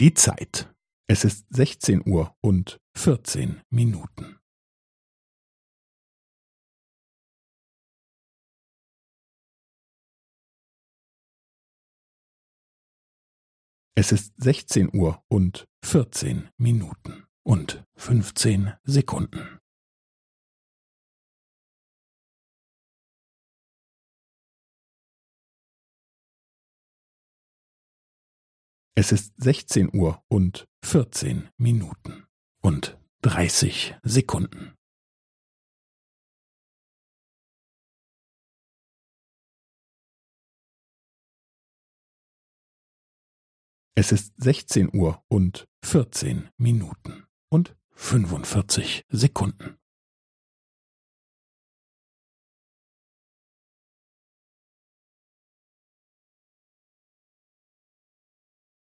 Die Zeit. Es ist sechzehn Uhr und vierzehn Minuten. Es ist sechzehn Uhr und vierzehn Minuten und fünfzehn Sekunden. Es ist sechzehn Uhr und vierzehn Minuten und dreißig Sekunden. Es ist sechzehn Uhr und vierzehn Minuten und fünfundvierzig Sekunden.